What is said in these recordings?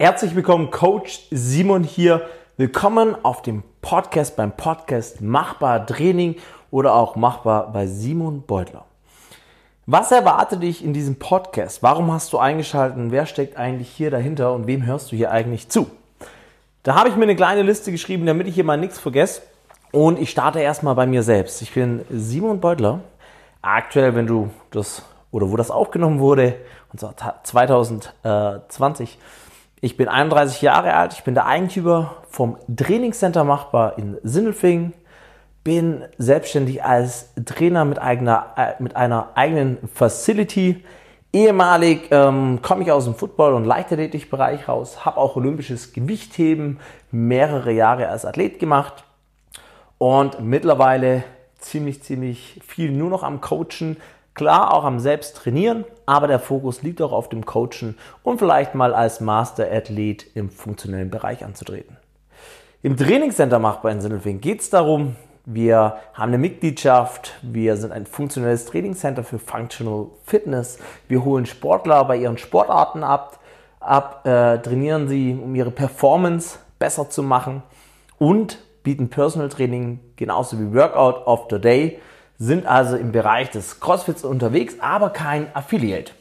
Herzlich willkommen, Coach Simon hier. Willkommen auf dem Podcast beim Podcast Machbar Training oder auch Machbar bei Simon Beutler. Was erwartet dich in diesem Podcast? Warum hast du eingeschaltet? Wer steckt eigentlich hier dahinter und wem hörst du hier eigentlich zu? Da habe ich mir eine kleine Liste geschrieben, damit ich hier mal nichts vergesse. Und ich starte erstmal bei mir selbst. Ich bin Simon Beutler. Aktuell, wenn du das oder wo das aufgenommen wurde, und zwar 2020. Ich bin 31 Jahre alt, ich bin der Eigentümer vom Trainingscenter Machbar in Sindelfingen, bin selbstständig als Trainer mit, eigener, äh, mit einer eigenen Facility. Ehemalig ähm, komme ich aus dem Football- und Leichtathletikbereich raus, habe auch olympisches Gewichtheben mehrere Jahre als Athlet gemacht und mittlerweile ziemlich, ziemlich viel nur noch am Coachen, Klar auch am selbst trainieren, aber der Fokus liegt auch auf dem Coachen und vielleicht mal als Master-Athlet im funktionellen Bereich anzutreten. Im Trainingscenter Machbar in Sindelfingen geht es darum, wir haben eine Mitgliedschaft, wir sind ein funktionelles Trainingscenter für Functional Fitness. Wir holen Sportler bei ihren Sportarten ab, ab äh, trainieren sie, um ihre Performance besser zu machen und bieten Personal Training genauso wie Workout of the Day sind also im Bereich des CrossFits unterwegs, aber kein Affiliate.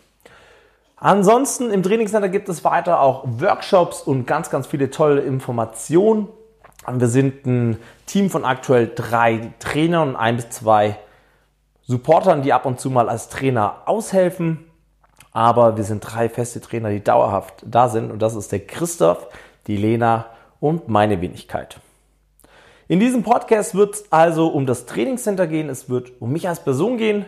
Ansonsten im Trainingscenter gibt es weiter auch Workshops und ganz, ganz viele tolle Informationen. Wir sind ein Team von aktuell drei Trainern und ein bis zwei Supportern, die ab und zu mal als Trainer aushelfen. Aber wir sind drei feste Trainer, die dauerhaft da sind. Und das ist der Christoph, die Lena und meine Wenigkeit. In diesem Podcast wird es also um das Trainingscenter gehen, es wird um mich als Person gehen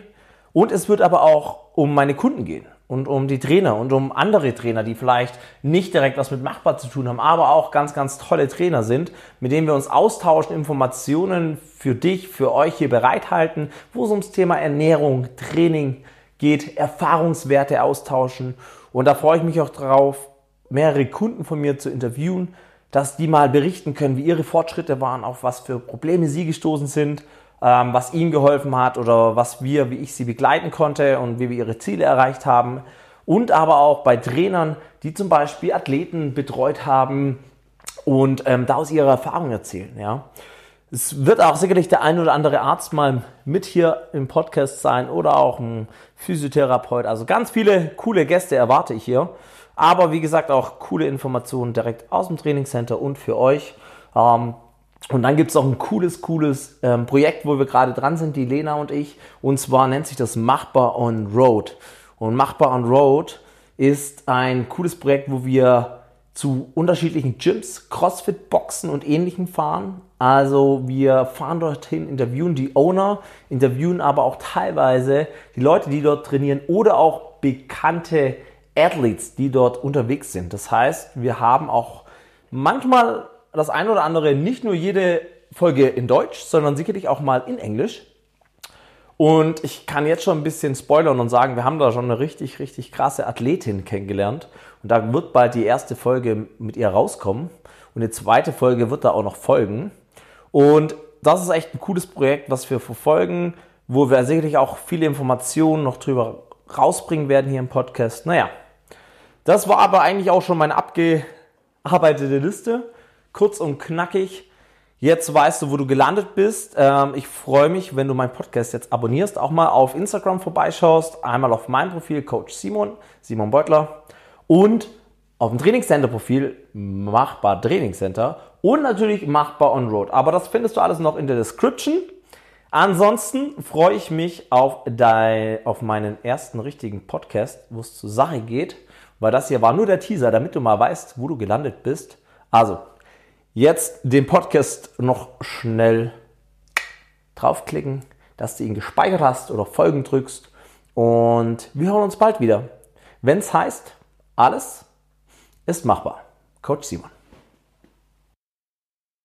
und es wird aber auch um meine Kunden gehen und um die Trainer und um andere Trainer, die vielleicht nicht direkt was mit Machbar zu tun haben, aber auch ganz, ganz tolle Trainer sind, mit denen wir uns austauschen, Informationen für dich, für euch hier bereithalten, wo es ums Thema Ernährung, Training geht, Erfahrungswerte austauschen. Und da freue ich mich auch drauf, mehrere Kunden von mir zu interviewen, dass die mal berichten können, wie ihre Fortschritte waren, auf was für Probleme sie gestoßen sind, ähm, was ihnen geholfen hat oder was wir, wie ich sie begleiten konnte und wie wir ihre Ziele erreicht haben. Und aber auch bei Trainern, die zum Beispiel Athleten betreut haben und ähm, da aus ihrer Erfahrung erzählen. Ja. Es wird auch sicherlich der ein oder andere Arzt mal mit hier im Podcast sein oder auch ein Physiotherapeut. Also ganz viele coole Gäste erwarte ich hier. Aber wie gesagt, auch coole Informationen direkt aus dem Trainingscenter und für euch. Ähm, und dann gibt es auch ein cooles, cooles ähm, Projekt, wo wir gerade dran sind, die Lena und ich. Und zwar nennt sich das Machbar on Road. Und Machbar on Road ist ein cooles Projekt, wo wir zu unterschiedlichen Gyms, Crossfit-Boxen und ähnlichem fahren. Also wir fahren dorthin, interviewen die Owner, interviewen aber auch teilweise die Leute, die dort trainieren oder auch bekannte Athletes, die dort unterwegs sind. Das heißt, wir haben auch manchmal das eine oder andere, nicht nur jede Folge in Deutsch, sondern sicherlich auch mal in Englisch. Und ich kann jetzt schon ein bisschen spoilern und sagen, wir haben da schon eine richtig, richtig krasse Athletin kennengelernt. Und da wird bald die erste Folge mit ihr rauskommen. Und die zweite Folge wird da auch noch folgen. Und das ist echt ein cooles Projekt, was wir verfolgen, wo wir sicherlich auch viele Informationen noch drüber rausbringen werden hier im Podcast. Naja, das war aber eigentlich auch schon meine abgearbeitete Liste. Kurz und knackig. Jetzt weißt du, wo du gelandet bist. Ähm, ich freue mich, wenn du meinen Podcast jetzt abonnierst, auch mal auf Instagram vorbeischaust. Einmal auf mein Profil Coach Simon, Simon Beutler. Und auf dem Trainingscenter-Profil Machbar Trainingscenter und natürlich Machbar On Road. Aber das findest du alles noch in der Description. Ansonsten freue ich mich auf, dein, auf meinen ersten richtigen Podcast, wo es zur Sache geht weil das hier war nur der Teaser, damit du mal weißt, wo du gelandet bist. Also, jetzt den Podcast noch schnell draufklicken, dass du ihn gespeichert hast oder Folgen drückst. Und wir hören uns bald wieder. Wenn es heißt, alles ist machbar. Coach Simon.